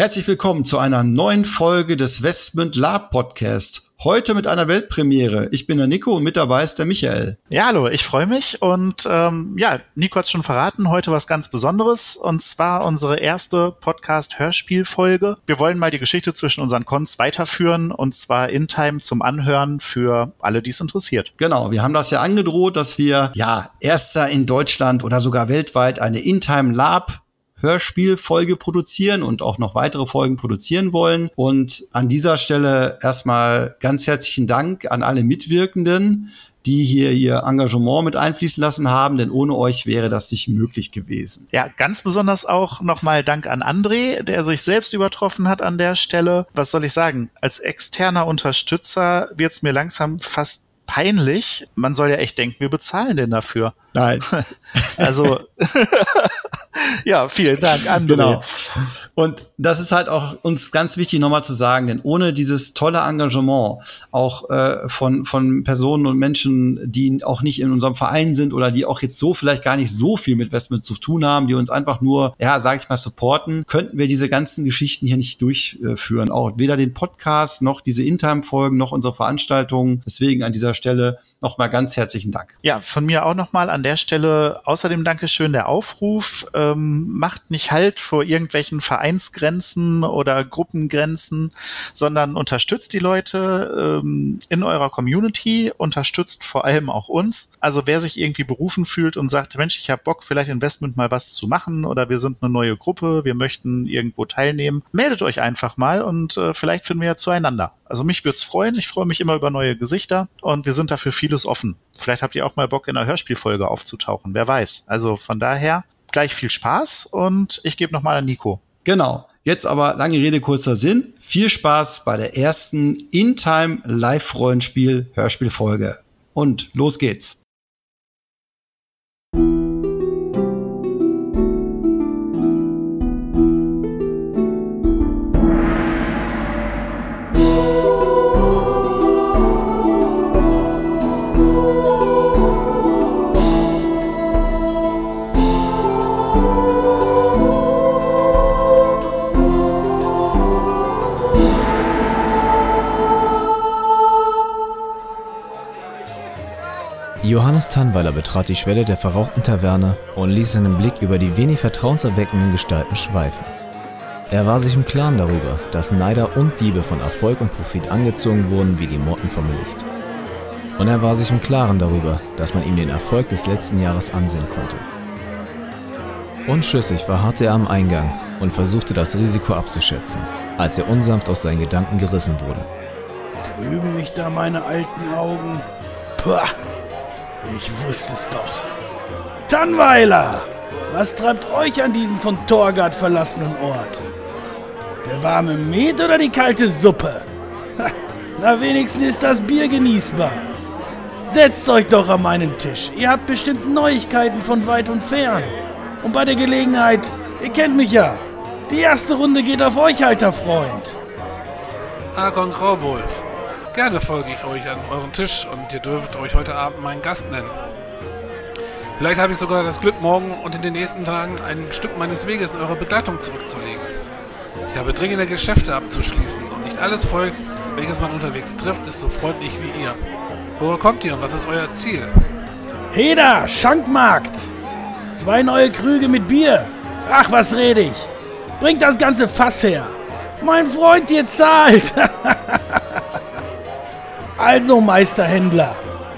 Herzlich willkommen zu einer neuen Folge des Westmund Lab Podcast. Heute mit einer Weltpremiere. Ich bin der Nico und mit dabei ist der Michael. Ja, hallo, ich freue mich und ähm, ja, Nico hat schon verraten, heute was ganz Besonderes und zwar unsere erste Podcast-Hörspielfolge. Wir wollen mal die Geschichte zwischen unseren Cons weiterführen und zwar in Time zum Anhören für alle, die es interessiert. Genau, wir haben das ja angedroht, dass wir ja erster in Deutschland oder sogar weltweit eine In-Time Lab Hörspielfolge produzieren und auch noch weitere Folgen produzieren wollen. Und an dieser Stelle erstmal ganz herzlichen Dank an alle Mitwirkenden, die hier ihr Engagement mit einfließen lassen haben, denn ohne euch wäre das nicht möglich gewesen. Ja, ganz besonders auch nochmal Dank an André, der sich selbst übertroffen hat an der Stelle. Was soll ich sagen? Als externer Unterstützer wird es mir langsam fast peinlich. Man soll ja echt denken, wir bezahlen denn dafür. Nein. also, ja, vielen Dank, André. Genau. Und das ist halt auch uns ganz wichtig nochmal zu sagen, denn ohne dieses tolle Engagement auch äh, von, von Personen und Menschen, die auch nicht in unserem Verein sind oder die auch jetzt so vielleicht gar nicht so viel mit Westmund zu tun haben, die uns einfach nur, ja, sag ich mal, supporten, könnten wir diese ganzen Geschichten hier nicht durchführen. Auch weder den Podcast noch diese Intime-Folgen noch unsere Veranstaltungen. Deswegen an dieser Stelle nochmal ganz herzlichen Dank. Ja, von mir auch nochmal an der Stelle außerdem Dankeschön der Aufruf. Ähm, macht nicht Halt vor irgendwelchen Vereinsgrenzen oder Gruppengrenzen, sondern unterstützt die Leute ähm, in eurer Community, unterstützt vor allem auch uns. Also wer sich irgendwie berufen fühlt und sagt, Mensch, ich habe Bock, vielleicht Investment mal was zu machen oder wir sind eine neue Gruppe, wir möchten irgendwo teilnehmen, meldet euch einfach mal und äh, vielleicht finden wir ja zueinander. Also mich würde es freuen. Ich freue mich immer über neue Gesichter und wir sind dafür vieles offen. Vielleicht habt ihr auch mal Bock, in einer Hörspielfolge aufzutauchen. Wer weiß. Also von daher gleich viel Spaß und ich gebe nochmal an Nico. Genau. Jetzt aber lange Rede, kurzer Sinn. Viel Spaß bei der ersten In-Time Live-Rollenspiel-Hörspielfolge. Und los geht's. Johannes Tannweiler betrat die Schwelle der verrauchten Taverne und ließ seinen Blick über die wenig vertrauenserweckenden Gestalten schweifen. Er war sich im Klaren darüber, dass Neider und Diebe von Erfolg und Profit angezogen wurden wie die Motten vom Licht. Und er war sich im Klaren darüber, dass man ihm den Erfolg des letzten Jahres ansehen konnte. Unschlüssig verharrte er am Eingang und versuchte das Risiko abzuschätzen, als er unsanft aus seinen Gedanken gerissen wurde. Trüben mich da meine alten Augen? Puh, ich wusste es doch. Tannweiler! Was treibt euch an diesem von Torgard verlassenen Ort? Der warme Met oder die kalte Suppe? Na, wenigstens ist das Bier genießbar. Setzt euch doch an meinen Tisch. Ihr habt bestimmt Neuigkeiten von weit und fern. Und bei der Gelegenheit, ihr kennt mich ja. Die erste Runde geht auf euch, alter Freund. Argon Grauwolf. Gerne folge ich euch an euren Tisch und ihr dürft euch heute Abend meinen Gast nennen. Vielleicht habe ich sogar das Glück, morgen und in den nächsten Tagen ein Stück meines Weges in eurer Begleitung zurückzulegen. Ich habe dringende Geschäfte abzuschließen und nicht alles Volk, welches man unterwegs trifft, ist so freundlich wie ihr. Woher kommt ihr und was ist euer Ziel? Heda, Schankmarkt. Zwei neue Krüge mit Bier. Ach, was rede ich? Bringt das ganze Fass her. Mein Freund, ihr zahlt. Also, Meisterhändler,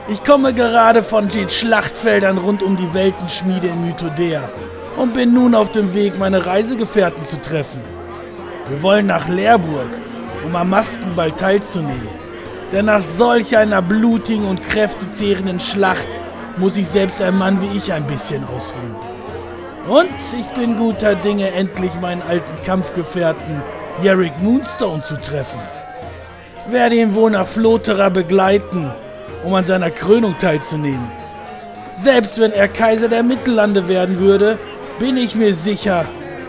ich komme gerade von den Schlachtfeldern rund um die Weltenschmiede in Mythodea und bin nun auf dem Weg, meine Reisegefährten zu treffen. Wir wollen nach Leerburg, um am Maskenball teilzunehmen. Denn nach solch einer blutigen und kräftezehrenden Schlacht muss sich selbst ein Mann wie ich ein bisschen ausruhen. Und ich bin guter Dinge, endlich meinen alten Kampfgefährten Yarick Moonstone zu treffen. Werde ihn wohl nach Flotera begleiten, um an seiner Krönung teilzunehmen. Selbst wenn er Kaiser der Mittellande werden würde, bin ich mir sicher,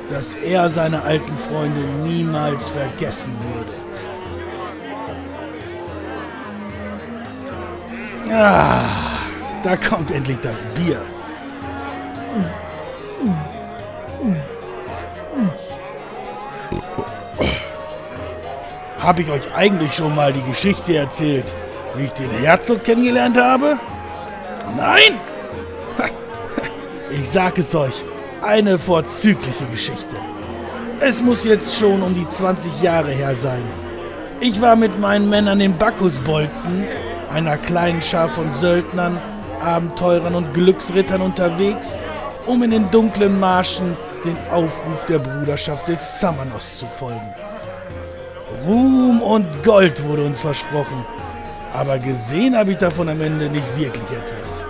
dass er seine alten Freunde niemals vergessen würde. Ah, da kommt endlich das Bier. Habe ich euch eigentlich schon mal die Geschichte erzählt, wie ich den Herzog kennengelernt habe? Nein? Ich sag es euch, eine vorzügliche Geschichte. Es muss jetzt schon um die 20 Jahre her sein. Ich war mit meinen Männern in Bacchusbolzen, einer kleinen Schar von Söldnern, Abenteurern und Glücksrittern unterwegs, um in den dunklen Marschen den Aufruf der Bruderschaft des Samanos zu folgen. Ruhm und Gold wurde uns versprochen, aber gesehen habe ich davon am Ende nicht wirklich etwas.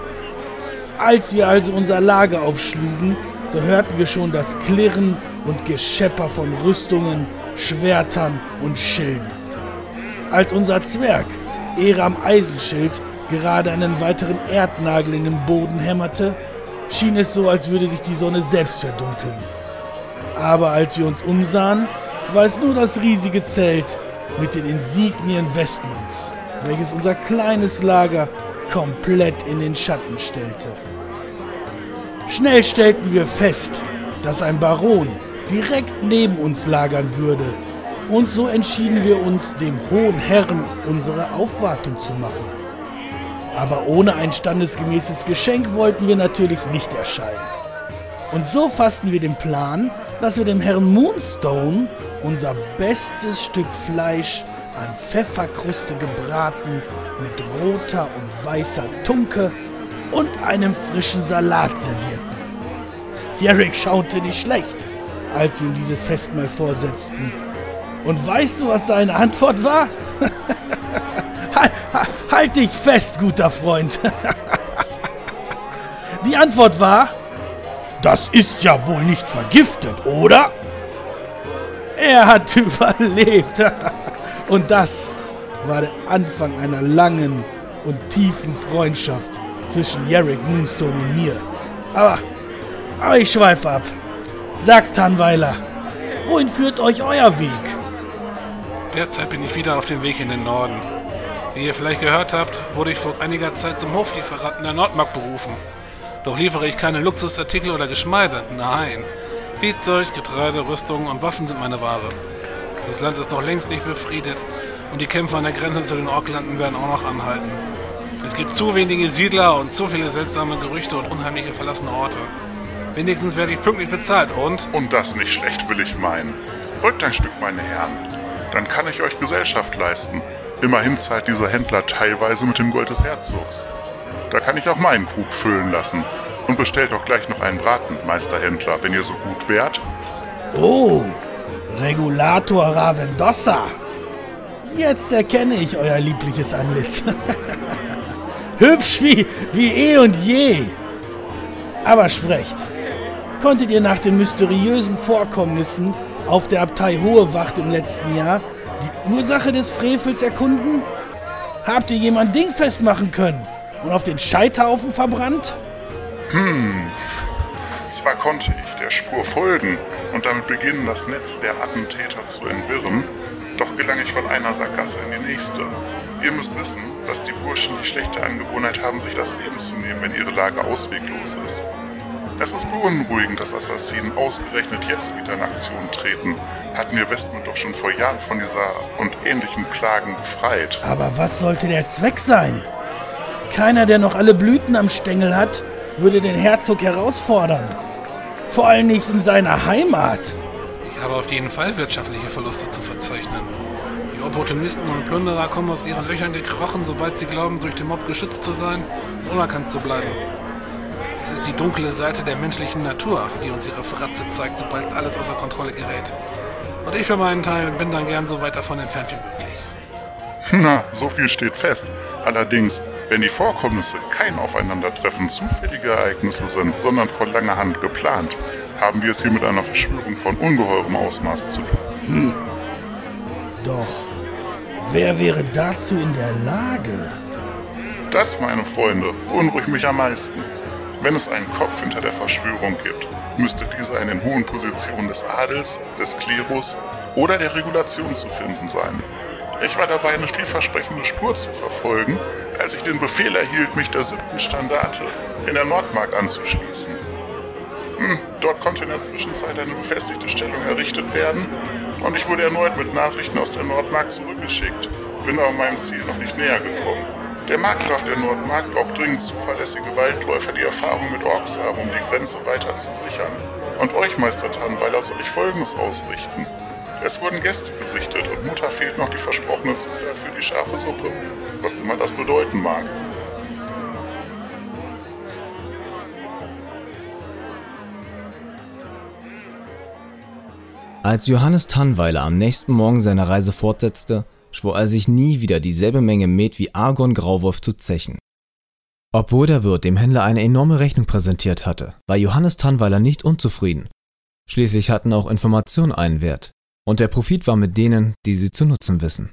Als wir also unser Lager aufschlugen, da hörten wir schon das Klirren und Geschepper von Rüstungen, Schwertern und Schilden. Als unser Zwerg, Eram Eisenschild, gerade einen weiteren Erdnagel in den Boden hämmerte, schien es so, als würde sich die Sonne selbst verdunkeln. Aber als wir uns umsahen, war es nur das riesige Zelt mit den Insignien Westmunds, welches unser kleines Lager komplett in den Schatten stellte. Schnell stellten wir fest, dass ein Baron direkt neben uns lagern würde, und so entschieden wir uns, dem hohen Herrn unsere Aufwartung zu machen. Aber ohne ein standesgemäßes Geschenk wollten wir natürlich nicht erscheinen. Und so fassten wir den Plan, dass wir dem Herrn Moonstone unser bestes Stück Fleisch an Pfefferkruste gebraten mit roter und weißer Tunke und einem frischen Salat servierten. Jarek schaute nicht schlecht, als wir ihm dieses Festmahl vorsetzten. Und weißt du, was seine Antwort war? halt, halt dich fest, guter Freund. Die Antwort war, das ist ja wohl nicht vergiftet, oder? Er hat überlebt. Und das war der Anfang einer langen und tiefen Freundschaft zwischen Yarrick Moonstone und mir. Aber, aber ich schweife ab. Sagt Tanweiler, wohin führt euch euer Weg? Derzeit bin ich wieder auf dem Weg in den Norden. Wie ihr vielleicht gehört habt, wurde ich vor einiger Zeit zum Hoflieferanten der Nordmark berufen. Doch liefere ich keine Luxusartikel oder Geschmeide. Nein. Viehzeug, Getreide, Rüstungen und Waffen sind meine Ware. Das Land ist noch längst nicht befriedet und die Kämpfe an der Grenze zu den Orklanden werden auch noch anhalten. Es gibt zu wenige Siedler und zu viele seltsame Gerüchte und unheimliche verlassene Orte. Wenigstens werde ich pünktlich bezahlt und... Und das nicht schlecht will ich meinen. Rückt ein Stück, meine Herren. Dann kann ich euch Gesellschaft leisten. Immerhin zahlt dieser Händler teilweise mit dem Gold des Herzogs. Da kann ich auch meinen Krug füllen lassen. Und bestellt auch gleich noch einen Braten, Meisterhändler, wenn ihr so gut wärt. Oh, Regulator Ravendossa. Jetzt erkenne ich euer liebliches Antlitz. Hübsch wie, wie eh und je. Aber sprecht, konntet ihr nach den mysteriösen Vorkommnissen auf der Abtei Hohe Wacht im letzten Jahr die Ursache des Frevels erkunden? Habt ihr jemand dingfest machen können und auf den Scheiterhaufen verbrannt? Hm. Zwar konnte ich der Spur folgen und damit beginnen, das Netz der Attentäter zu entwirren, doch gelang ich von einer Sackgasse in die nächste. Ihr müsst wissen, dass die Burschen die schlechte Angewohnheit haben, sich das Leben zu nehmen, wenn ihre Lage ausweglos ist. Es ist beunruhigend, dass Assassinen ausgerechnet jetzt wieder in Aktion treten. Hatten wir Westmund doch schon vor Jahren von dieser und ähnlichen Plagen befreit. Aber was sollte der Zweck sein? Keiner, der noch alle Blüten am Stängel hat, würde den Herzog herausfordern. Vor allem nicht in seiner Heimat. Ich habe auf jeden Fall wirtschaftliche Verluste zu verzeichnen. Die Opportunisten und Plünderer kommen aus ihren Löchern gekrochen, sobald sie glauben, durch den Mob geschützt zu sein und unerkannt zu bleiben. Es ist die dunkle Seite der menschlichen Natur, die uns ihre Fratze zeigt, sobald alles außer Kontrolle gerät. Und ich für meinen Teil bin dann gern so weit davon entfernt wie möglich. Na, so viel steht fest. Allerdings, Wenn die Vorkommnisse kein Aufeinandertreffen zufälliger Ereignisse sind, sondern von langer Hand geplant, haben wir es hier mit einer Verschwörung von ungeheurem Ausmaß zu tun. Hm. Doch, wer wäre dazu in der Lage? Das, meine Freunde, beunruhigt mich am meisten. Wenn es einen Kopf hinter der Verschwörung gibt, müsste dieser in den hohen Positionen des Adels, des Klerus oder der Regulation zu finden sein. Ich war dabei, eine vielversprechende Spur zu verfolgen, als ich den Befehl erhielt, mich der siebten Standarte in der Nordmark anzuschließen. Hm, dort konnte in der Zwischenzeit eine befestigte Stellung errichtet werden und ich wurde erneut mit Nachrichten aus der Nordmark zurückgeschickt, bin aber meinem Ziel noch nicht näher gekommen. Der Markgraf der Nordmark braucht dringend zuverlässige Waldläufer, die Erfahrung mit Orks haben, um die Grenze weiter zu sichern. Und euch, Meister Tannweiler, soll ich Folgendes ausrichten. Es wurden Gäste gesichtet und Mutter fehlt noch die versprochene Zutat für die scharfe Suppe, was immer das bedeuten mag. Als Johannes Tannweiler am nächsten Morgen seine Reise fortsetzte, schwor er sich nie wieder dieselbe Menge Met wie Argon Grauwolf zu zechen. Obwohl der Wirt dem Händler eine enorme Rechnung präsentiert hatte, war Johannes Tannweiler nicht unzufrieden. Schließlich hatten auch Informationen einen Wert, und der Profit war mit denen, die sie zu nutzen wissen.